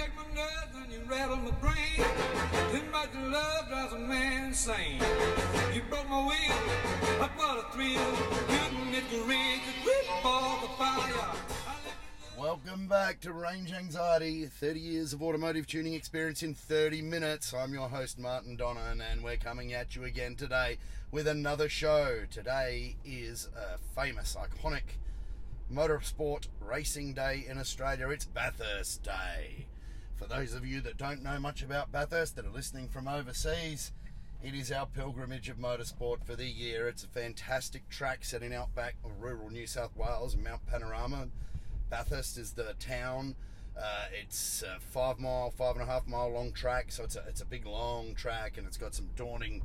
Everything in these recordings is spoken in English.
shake my nerves and you rattle my brain. Too much love drives a man insane. You broke my a thrill. Couldn't it grip the fire? Welcome back to Range Anxiety 30 years of automotive tuning experience in 30 minutes. I'm your host, Martin Donan, and we're coming at you again today with another show. Today is a famous, iconic motorsport racing day in Australia. It's Bathurst Day. For those of you that don't know much about Bathurst that are listening from overseas, it is our pilgrimage of motorsport for the year. It's a fantastic track set in outback of rural New South Wales and Mount Panorama. Bathurst is the town. Uh, it's a five mile, five and a half mile long track, so it's a, it's a big long track and it's got some daunting,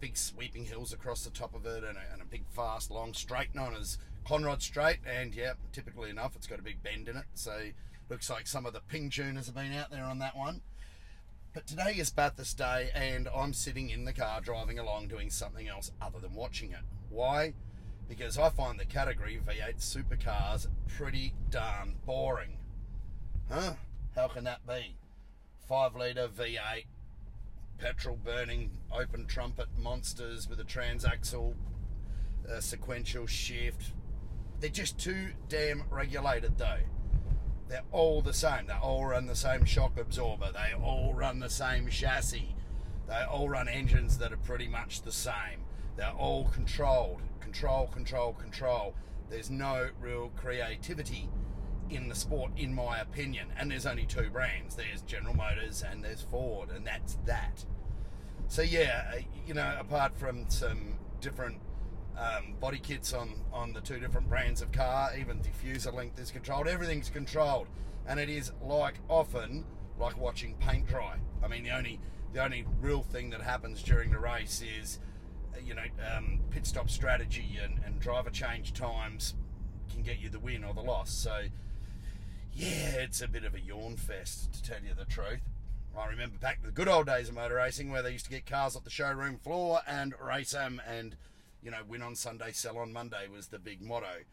big sweeping hills across the top of it and a, and a big, fast, long straight known as Conrod Straight. And yeah, typically enough, it's got a big bend in it, so looks like some of the ping tuners have been out there on that one. But today is Bathurst Day, and I'm sitting in the car driving along doing something else other than watching it. Why? because I find the category V8 supercars pretty darn boring. Huh? How can that be? 5 litre V8, petrol burning, open trumpet monsters with a transaxle, a sequential shift. They're just too damn regulated though. They're all the same. They all run the same shock absorber. They all run the same chassis. They all run engines that are pretty much the same. They're all controlled control, control, control. There's no real creativity in the sport, in my opinion. And there's only two brands there's General Motors and there's Ford, and that's that. So, yeah, uh, you know, apart from some different um, body kits on, on the two different brands of car, even diffuser length is controlled, everything's controlled. And it is like often like watching paint dry. I mean, the only the only real thing that happens during the race is you know, um, pit stop strategy and, and driver change times can get you the win or the loss. So, yeah, it's a bit of a yawn fest, to tell you the truth. I remember back to the good old days of motor racing where they used to get cars off the showroom floor and race them and, you know, win on Sunday, sell on Monday was the big motto.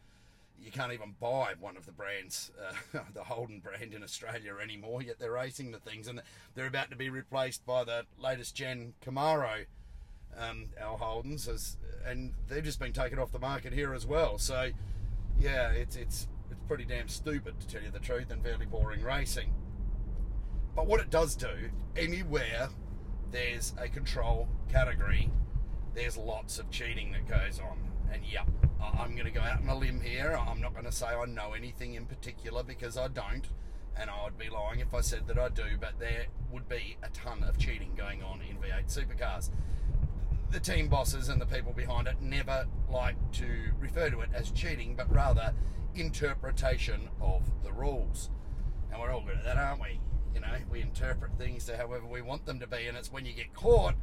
You can't even buy one of the brands, uh, the Holden brand in Australia anymore, yet they're racing the things and they're about to be replaced by the latest gen Camaro um, our Holdens, as, and they've just been taken off the market here as well. So, yeah, it's it's it's pretty damn stupid to tell you the truth, and fairly boring racing. But what it does do, anywhere there's a control category, there's lots of cheating that goes on. And yep, I'm going to go out on a limb here. I'm not going to say I know anything in particular because I don't, and I would be lying if I said that I do. But there would be a ton of cheating going on in V8 supercars the team bosses and the people behind it never like to refer to it as cheating, but rather interpretation of the rules. And we're all good at that, aren't we? You know, we interpret things to however we want them to be, and it's when you get caught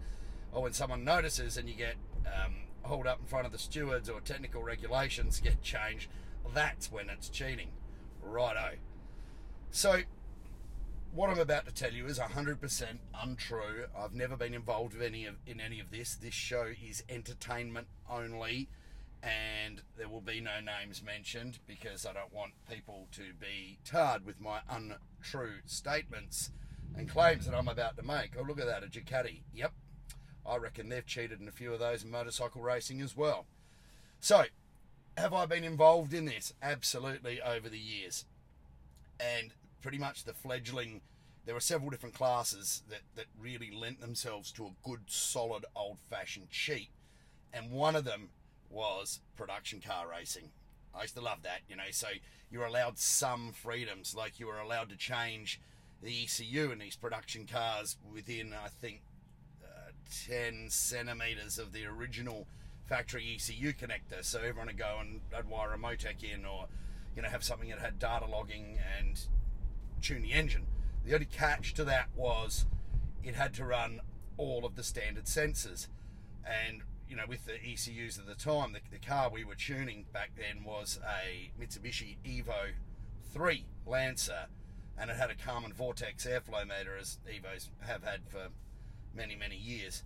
or when someone notices and you get um, hauled up in front of the stewards or technical regulations get changed, that's when it's cheating. Righto. So, what I'm about to tell you is 100% untrue. I've never been involved with any of, in any of this. This show is entertainment only, and there will be no names mentioned because I don't want people to be tarred with my untrue statements and claims that I'm about to make. Oh, look at that, a Ducati. Yep, I reckon they've cheated in a few of those in motorcycle racing as well. So, have I been involved in this? Absolutely over the years. And pretty much the fledgling. There were several different classes that, that really lent themselves to a good, solid, old fashioned cheat. And one of them was production car racing. I used to love that, you know. So you're allowed some freedoms, like you were allowed to change the ECU in these production cars within, I think, 10 centimeters of the original factory ECU connector. So everyone would go and I'd wire a Motec in, or you know, have something that had data logging and tune the engine. The only catch to that was it had to run all of the standard sensors. And, you know, with the ECUs at the time, the, the car we were tuning back then was a Mitsubishi Evo 3 Lancer, and it had a Karman Vortex airflow meter, as Evos have had for many, many years.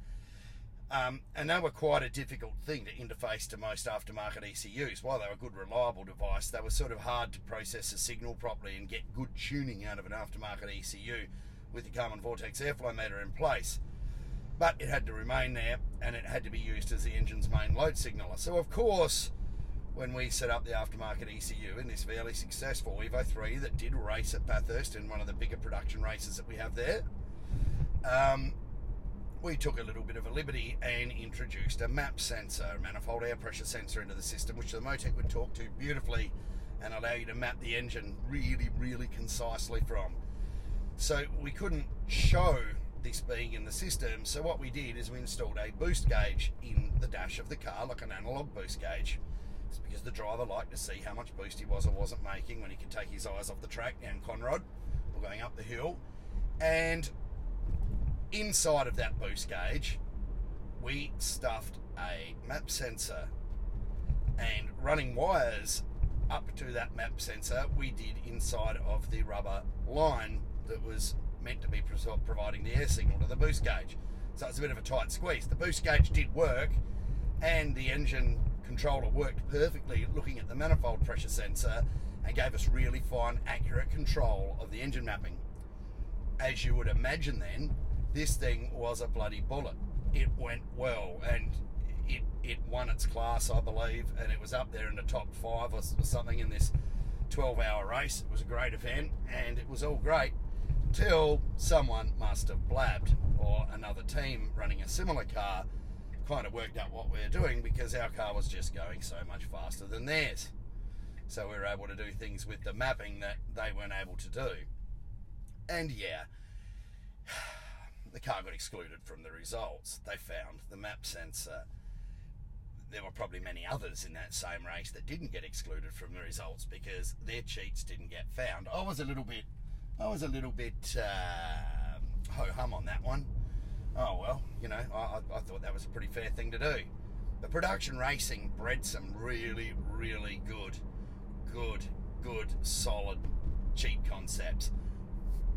Um, and they were quite a difficult thing to interface to most aftermarket ECUs. While they were a good, reliable device, they were sort of hard to process a signal properly and get good tuning out of an aftermarket ECU with the Karman Vortex airflow meter in place. But it had to remain there and it had to be used as the engine's main load signaler. So, of course, when we set up the aftermarket ECU in this fairly successful Evo 3 that did race at Bathurst in one of the bigger production races that we have there, um, we took a little bit of a liberty and introduced a map sensor, a manifold air pressure sensor into the system, which the Motec would talk to beautifully and allow you to map the engine really, really concisely from. So we couldn't show this being in the system, so what we did is we installed a boost gauge in the dash of the car, like an analog boost gauge. It's because the driver liked to see how much boost he was or wasn't making when he could take his eyes off the track down Conrod or going up the hill. And inside of that boost gauge, we stuffed a map sensor and running wires up to that map sensor we did inside of the rubber line that was meant to be providing the air signal to the boost gauge. So it's a bit of a tight squeeze. The boost gauge did work and the engine controller worked perfectly looking at the manifold pressure sensor and gave us really fine accurate control of the engine mapping. As you would imagine then, this thing was a bloody bullet. It went well, and it it won its class, I believe, and it was up there in the top five or, something in this 12-hour race. It was a great event, and it was all great till someone must have blabbed, or another team running a similar car kind of worked out what we are doing because our car was just going so much faster than theirs. So we were able to do things with the mapping that they weren't able to do. And yeah, the car got excluded from the results. They found the map sensor. There were probably many others in that same race that didn't get excluded from the results because their cheats didn't get found. I was a little bit, I was a little bit uh, ho hum on that one. Oh well, you know, I, I thought that was a pretty fair thing to do. The production racing bred some really, really good, good, good, solid cheat concepts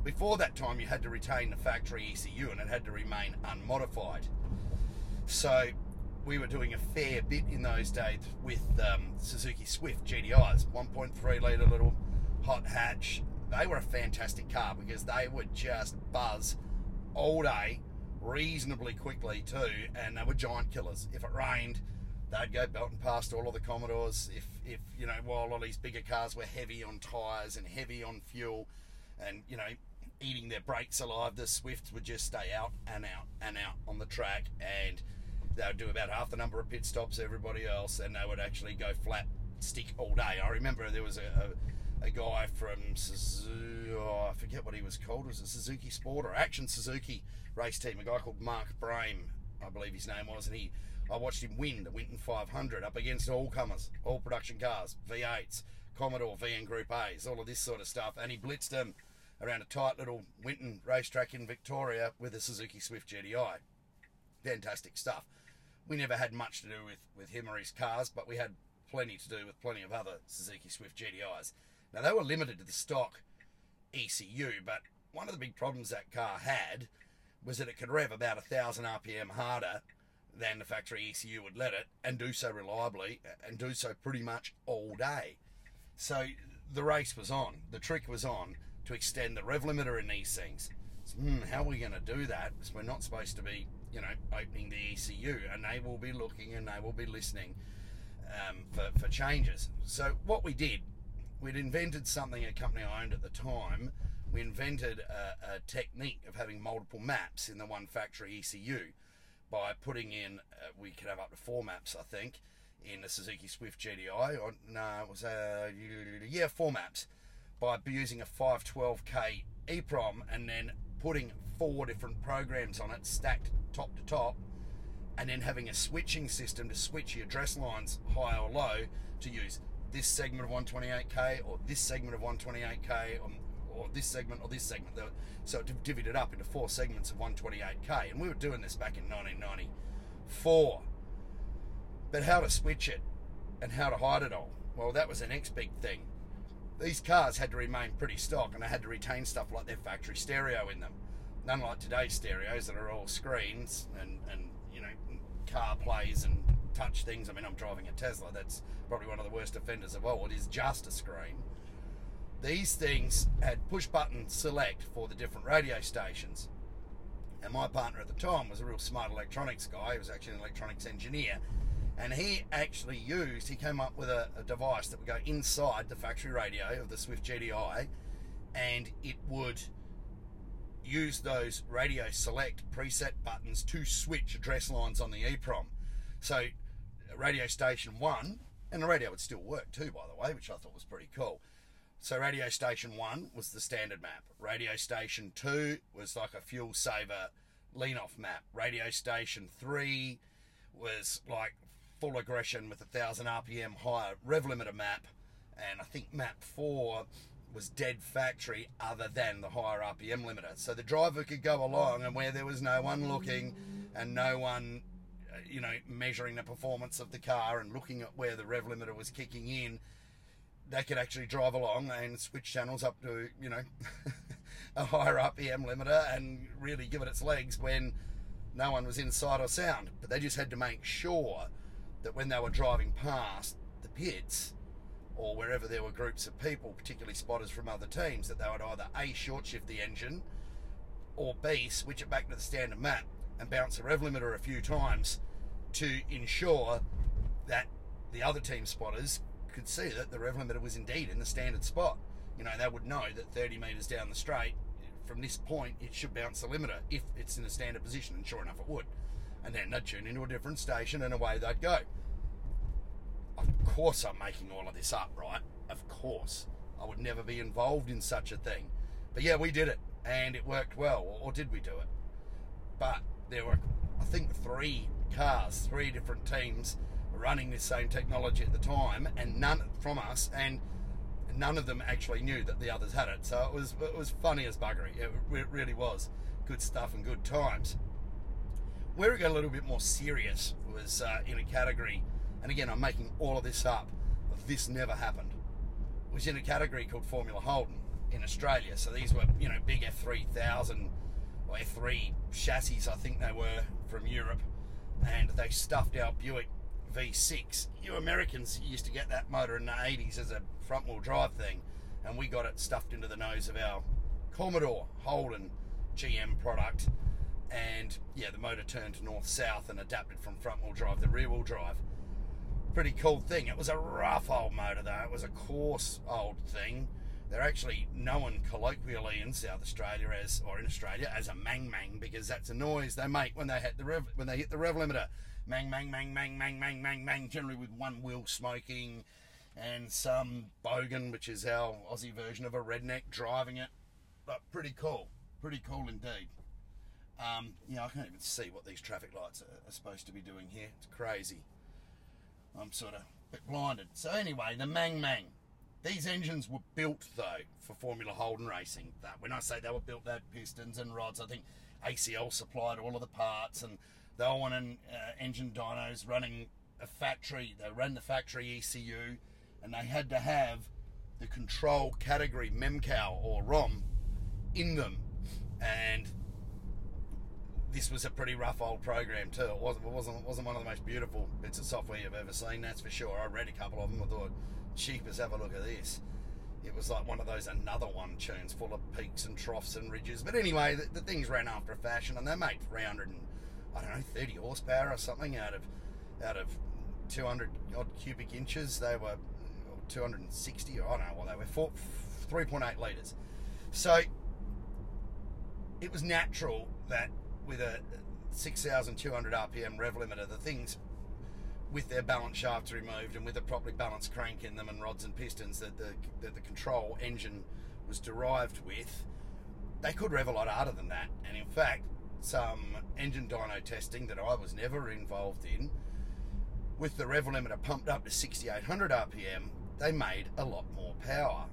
before that time, you had to retain the factory ECU and it had to remain unmodified. So we were doing a fair bit in those days with um, Suzuki Swift GTis, 1.3 litre little hot hatch. They were a fantastic car because they would just buzz all day, reasonably quickly too, and they were giant killers. If it rained, they'd go belting past all of the Commodores. If, if you know, while all these bigger cars were heavy on tyres and heavy on fuel, and you know, eating their brakes alive, the Swifts would just stay out and out and out on the track, and they would do about half the number of pit stops everybody else, and they would actually go flat stick all day. I remember there was a, a, a guy from Suzuki, oh, I forget what he was called, was a Suzuki Sport or Action Suzuki race team, a guy called Mark Brame, I believe his name was, and he I watched him win the Winton 500 up against all comers, all production cars, V8s, Commodore, VN Group A's, all of this sort of stuff, and he blitzed them around a tight little Winton racetrack in Victoria with a Suzuki Swift GTi. Fantastic stuff. We never had much to do with, with him or his cars, but we had plenty to do with plenty of other Suzuki Swift GTis. Now, they were limited to the stock ECU, but one of the big problems that car had was that it could rev about a thousand RPM harder than the factory ECU would let it, and do so reliably, and do so pretty much all day. So the race was on, the trick was on, to extend the rev limiter in these things. So, hmm, how are we going to do that? Because we're not supposed to be, you know, opening the ECU, and they will be looking and they will be listening um, for, for changes. So what we did, we'd invented something a company I owned at the time. We invented a, a technique of having multiple maps in the one factory ECU by putting in, uh, we could have up to four maps, I think, in the Suzuki Swift GTi. Or, no, it was, uh, yeah, four maps by using a 512k EEPROM and then putting four different programs on it stacked top to top and then having a switching system to switch your address lines high or low to use this segment of 128k or this segment of 128k or, um, or this segment or this segment. So it divvied it up into four segments of 128k. And we were doing this back in 1994. But how to switch it and how to hide it all? Well, that was the next big thing these cars had to remain pretty stock and they had to retain stuff like their factory stereo in them. None like today's stereos that are all screens and, and you know car plays and touch things. I mean, I'm driving a Tesla. That's probably one of the worst offenders of all. It is just a screen. These things had push button select for the different radio stations. And my partner at the time was a real smart electronics guy. He was actually an electronics engineer. And he actually used, he came up with a, a device that would go inside the factory radio of the Swift GTi and it would use those radio select preset buttons to switch address lines on the EEPROM. So, radio station one, and the radio would still work too, by the way, which I thought was pretty cool. So, radio station one was the standard map. Radio station two was like a fuel saver lean off map. Radio station three was like full aggression with a thousand RPM higher rev limiter map. And I think map four was dead factory other than the higher RPM limiter. So the driver could go along and where there was no one looking and no one, uh, you know, measuring the performance of the car and looking at where the rev limiter was kicking in, they could actually drive along and switch channels up to, you know, a higher RPM limiter and really give it its legs when no one was inside or sound. But they just had to make sure that when they were driving past the pits, or wherever there were groups of people, particularly spotters from other teams, that they would either A, short shift the engine, or B, switch it back to the standard map and bounce the rev limiter a few times to ensure that the other team spotters could see that the rev limiter was indeed in the standard spot. You know, they would know that 30 metres down the straight, from this point, it should bounce the limiter if it's in a standard position, and sure enough, it would. And then they'd tune into a different station and away they'd go. Of course, I'm making all of this up, right? Of course. I would never be involved in such a thing. But yeah, we did it, and it worked well. Or did we do it? But there were, I think, three cars, three different teams running this same technology at the time, and none from us, and none of them actually knew that the others had it. So it was it was funny as buggery. It, it really was good stuff and good times. Where it got a little bit more serious was uh, in a category and again, I'm making all of this up. This never happened. Was in a category called Formula Holden in Australia. So these were, you know, big F3000 or F3 chassis, I think they were from Europe, and they stuffed our Buick V6. You Americans used to get that motor in the 80s as a front wheel drive thing, and we got it stuffed into the nose of our Commodore Holden GM product. And yeah, the motor turned north south and adapted from front wheel drive to rear wheel drive pretty cool thing. It was a rough old motor though. It was a coarse old thing. They're actually known colloquially in South Australia as, or in Australia, as a mang mang because that's a noise they make when they hit the rev, when they hit the rev limiter. Mang mang mang mang mang mang mang mang. Generally with one wheel smoking, and some bogan, which is our Aussie version of a redneck, driving it. But pretty cool, pretty cool indeed. Um, yeah, I can't even see what these traffic lights are, are supposed to be doing here. It's crazy. I'm sort of bit blinded. So anyway, the Mang Mang. These engines were built though for Formula Holden racing. That when I say they were built, they had pistons and rods. I think ACL supplied all of the parts, and they were wanting uh, engine dynos running a factory. They ran the factory ECU, and they had to have the control category MEMCAL or ROM in them, and this was a pretty rough old program too. It wasn't it wasn't it wasn't one of the most beautiful bits of software you've ever seen. That's for sure. I read a couple of them. I thought, cheapers, have a look at this. It was like one of those another one tunes full of peaks and troughs and ridges. But anyway, the, the things ran after a fashion, and they made 300 and I don't know 30 horsepower or something out of out of 200 odd cubic inches. They were 260. I don't know what they were. Four, 3.8 liters. So it was natural that with a 6,200 RPM rev limiter, the things with their balance shafts removed and with a properly balanced crank in them and rods and pistons that the, that the control engine was derived with, they could rev a lot harder than that. And in fact, some engine dyno testing that I was never involved in, with the rev limiter pumped up to 6,800 RPM, they made a lot more power.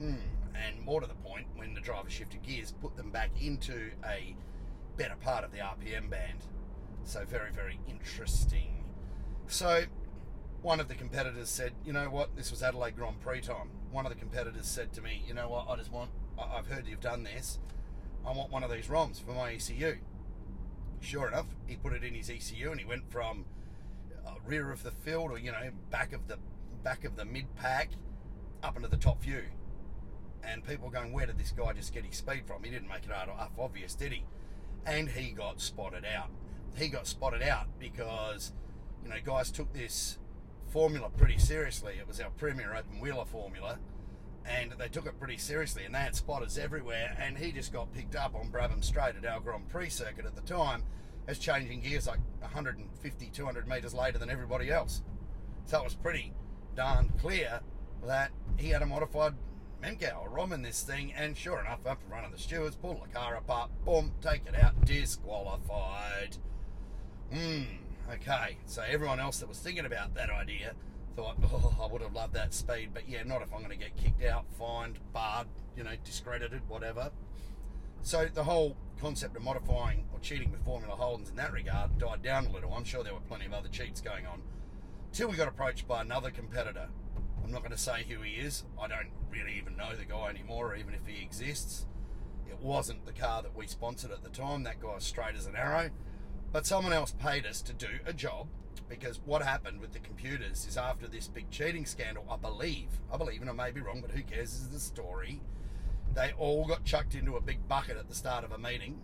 Mm. And more to the point, when the driver shifted gears, put them back into a better part of the RPM band. So very, very interesting. So one of the competitors said, you know what, this was Adelaide Grand Prix time. One of the competitors said to me, you know what, I just want, I've heard you've done this. I want one of these ROMs for my ECU. sure enough, he put it in his ECU and he went from uh, rear of the field or you know back of the back of the mid pack up into the top few. And people going, where did this guy just get his speed from? He didn't make it out off obvious, did he? And he got spotted out. He got spotted out because you know guys took this formula pretty seriously. It was our premier open wheeler formula and they took it pretty seriously and they had spotters everywhere and he just got picked up on Brabham Straight at our Grand Prix circuit at the time as changing gears like 150 200 metres later than everybody else so it was pretty darn clear that he had a modified Memcal or ROM in this thing and sure enough up in front of the stewards pull the car apart boom take it out disqualified hmm okay so everyone else that was thinking about that idea thought, oh, I would have loved that speed, but yeah, not if I'm going to get kicked out, fined, barred, you know, discredited, whatever. So the whole concept of modifying or cheating with Formula Holdens in that regard died down a little. I'm sure there were plenty of other cheats going on. Till we got approached by another competitor. I'm not going to say who he is. I don't really even know the guy anymore, or even if he exists. It wasn't the car that we sponsored at the time. That guy's straight as an arrow. But someone else paid us to do a job because what happened with the computers is after this big cheating scandal, I believe, I believe, and I may be wrong, but who cares? Is the story. They all got chucked into a big bucket at the start of a meeting,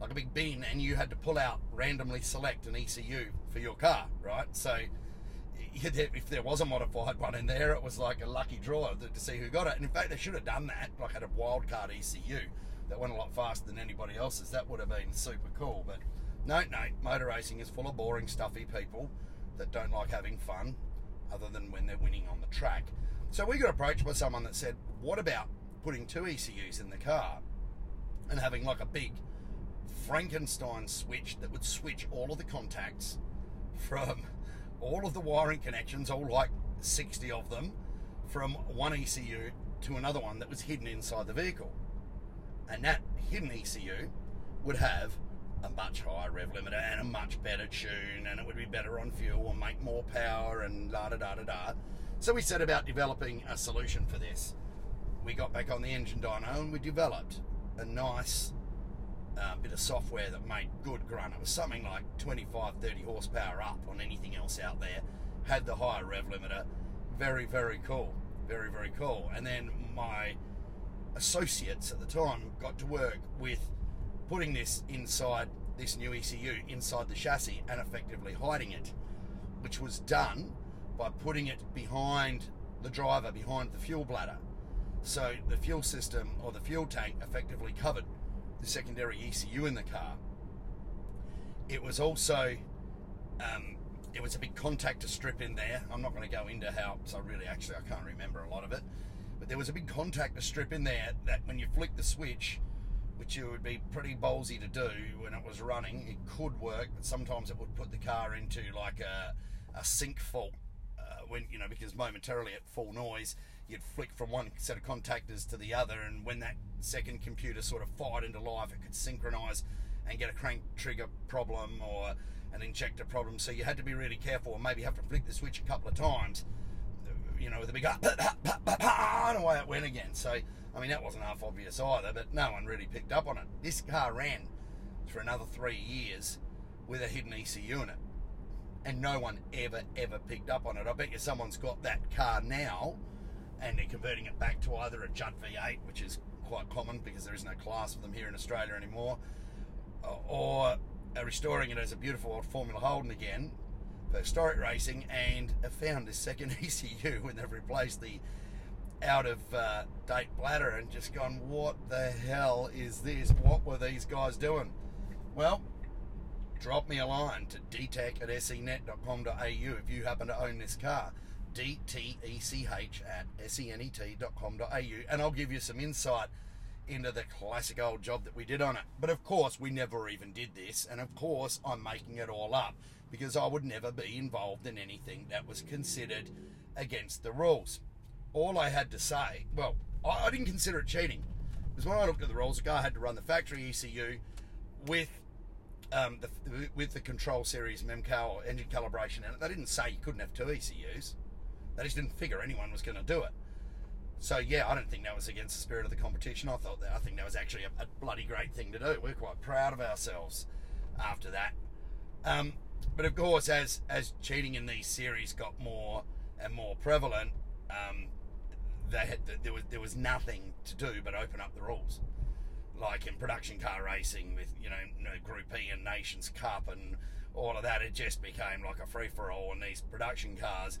like a big bin, and you had to pull out, randomly select an ECU for your car, right? So if there was a modified one in there, it was like a lucky draw to see who got it. And in fact, they should have done that, like had a wildcard ECU that went a lot faster than anybody else's. That would have been super cool, but no, no, motor racing is full of boring, stuffy people that don't like having fun other than when they're winning on the track. So we got approached by someone that said, What about putting two ECUs in the car and having like a big Frankenstein switch that would switch all of the contacts from all of the wiring connections, all like 60 of them, from one ECU to another one that was hidden inside the vehicle. And that hidden ECU would have a much higher rev limiter and a much better tune, and it would be better on fuel and make more power and da da da da da. So we set about developing a solution for this. We got back on the engine dyno and we developed a nice uh, bit of software that made good grunt. It was something like 25, 30 horsepower up on anything else out there. Had the higher rev limiter. Very, very cool. Very, very cool. And then my associates at the time got to work with putting this inside this new ECU inside the chassis and effectively hiding it, which was done by putting it behind the driver, behind the fuel bladder. So the fuel system or the fuel tank effectively covered the secondary ECU in the car. It was also um, it was a big contactor strip in there. I'm not going to go into how, so really actually I can't remember a lot of it, but there was a big contactor strip in there that when you flick the switch, which it would be pretty ballsy to do when it was running. It could work, but sometimes it would put the car into like a, a sync fault uh, when you know because momentarily at full noise you'd flick from one set of contactors to the other, and when that second computer sort of fired into life, it could synchronize and get a crank trigger problem or an injector problem. So you had to be really careful and maybe have to flick the switch a couple of times, you know, with a big and away it went again. So I mean, that wasn't half obvious either, but no one really picked up on it. This car ran for another three years with a hidden ECU in it. And no one ever, ever picked up on it. I bet you someone's got that car now and they're converting it back to either a Judd V8, which is quite common because there is no class of them here in Australia anymore, or restoring it as a beautiful old Formula Holden again for historic racing and have found this second ECU when they've replaced the out of uh, date bladder and just gone, what the hell is this? What were these guys doing? Well, drop me a line to dtech at senet.com.au if you happen to own this car. D-T-E-C-H at senet.com.au and I'll give you some insight into the classic old job that we did on it. But of course, we never even did this, and of course, I'm making it all up because I would never be involved in anything that was considered against the rules all I had to say, well, I, didn't consider it cheating. Because when I looked at the rules, the guy had to run the factory ECU with um, the, with the control series Memcal or engine calibration and They didn't say you couldn't have two ECUs. They just didn't figure anyone was going to do it. So yeah, I don't think that was against the spirit of the competition. I thought that I think that was actually a, a bloody great thing to do. We're quite proud of ourselves. after that. Um, but of course, as as cheating in these series got more and more prevalent, um, they had there was there was nothing to do but open up the rules. Like in production car racing, with you know, you know Group E and Nations Cup and all of that, it just became like a free for all. And these production cars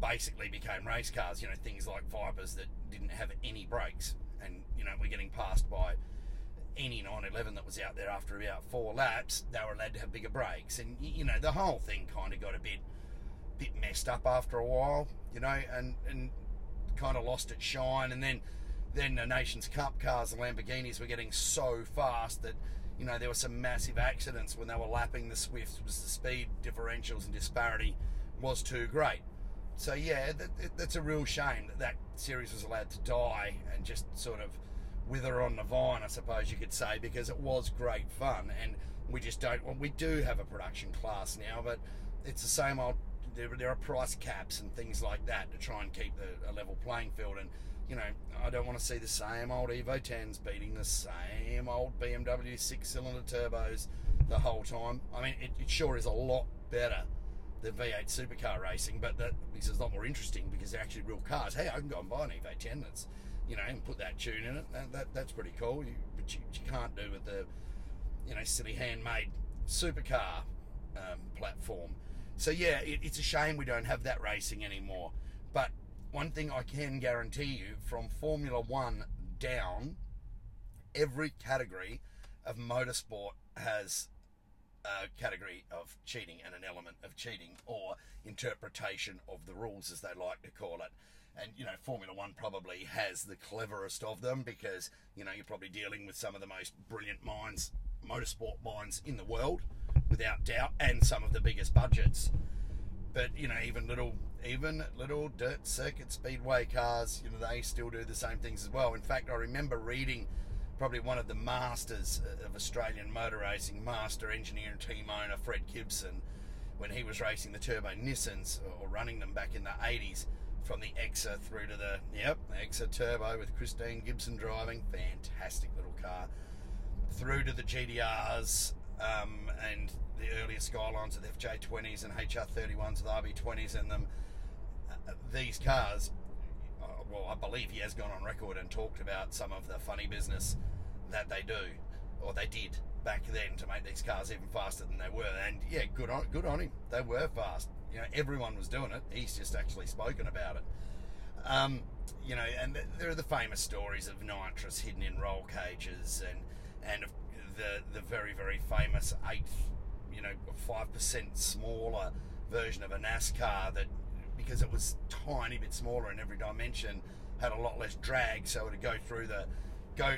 basically became race cars. You know, things like Vipers that didn't have any brakes, and you know, we're getting passed by any 911 that was out there after about four laps, they were allowed to have bigger brakes, and you know, the whole thing kind of got a bit bit messed up after a while, you know, and and kind of lost its shine, and then then the Nations Cup cars, the Lamborghinis, were getting so fast that you know there were some massive accidents when they were lapping the Swifts. Was the speed differentials and disparity was too great. So yeah, that, that's a real shame that that series was allowed to die and just sort of wither on the vine, I suppose you could say, because it was great fun, and we just don't. Well, we do have a production class now, but it's the same old. There, there are price caps and things like that to try and keep the, a level playing field, and you know, I don't want to see the same old Evo 10s beating the same old BMW six-cylinder turbos the whole time. I mean, it, it sure is a lot better than V8 supercar racing, but that this is a lot more interesting because they're actually real cars. Hey, I can go and buy an Evo 10 that's you know, and put that tune in it. That, that that's pretty cool. You, but you, you can't do with the, you know, silly handmade supercar um, platform. So yeah, it, it's a shame we don't have that racing anymore. But one thing I can guarantee you, from Formula One down, every category of motorsport has a category of cheating and an element of cheating or interpretation of the rules, as they like to call it and you know Formula One probably has the cleverest of them because you know you're probably dealing with some of the most brilliant minds, motorsport minds in the world, without doubt, and some of the biggest budgets. But you know even little even little dirt circuit speedway cars, you know they still do the same things as well. In fact, I remember reading probably one of the masters of Australian motor racing, master engineer and team owner Fred Gibson, when he was racing the turbo Nissans or running them back in the 80s from the Exa through to the yep Exa Turbo with Christine Gibson driving, fantastic little car. Through to the GDRs um, and the earlier Skylines with FJ20s and HR31s with RB20s in them. Uh, these cars, uh, well, I believe he has gone on record and talked about some of the funny business that they do, or they did back then to make these cars even faster than they were. And yeah, good on good on him. They were fast. You know, everyone was doing it. He's just actually spoken about it. Um, you know, and there are the famous stories of nitrous hidden in roll cages, and and the the very very famous eight, you know, five percent smaller version of a NASCAR that because it was tiny bit smaller in every dimension had a lot less drag, so it would go through the go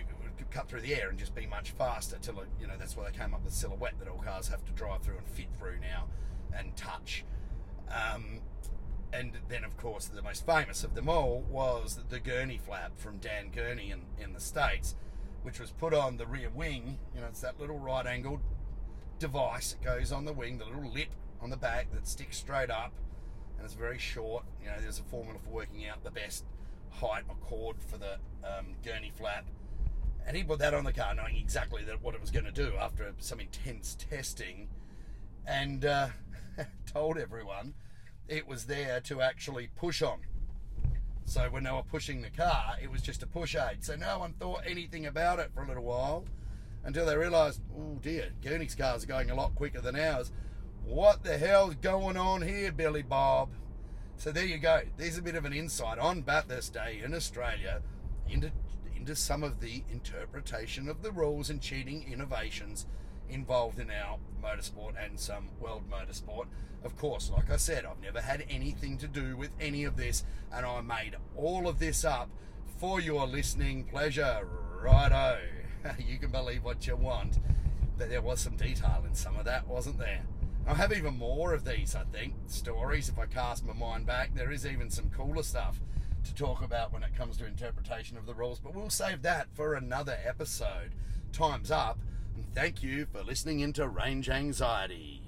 cut through the air and just be much faster. Till it, you know that's why they came up with silhouette that all cars have to drive through and fit through now and touch. Um, and then, of course, the most famous of them all was the gurney flap from Dan Gurney in, in the States, which was put on the rear wing. You know, it's that little right angled device that goes on the wing, the little lip on the back that sticks straight up, it's very short. You know, there's a formula for working out the best height or chord for the um, gurney flap. And he put that on the car, knowing exactly that what it was going to do after some intense testing. And uh, told everyone it was there to actually push on. So when they were pushing the car, it was just a push aid. So no one thought anything about it for a little while until they realised, oh dear, Gurney's cars are going a lot quicker than ours. What the hell's going on here, Billy Bob? So there you go. There's a bit of an insight on Bathurst Day in Australia into, into some of the interpretation of the rules and cheating innovations involved in our motorsport and some world motorsport. Of course, like I said, I've never had anything to do with any of this, and I made all of this up for your listening pleasure. Righto, you can believe what you want, but there was some detail in some of that, wasn't there? I have even more of these, I think, stories. If I cast my mind back, there is even some cooler stuff to talk about when it comes to interpretation of the rules, but we'll save that for another episode. Time's up. And thank you for listening into Range Anxiety.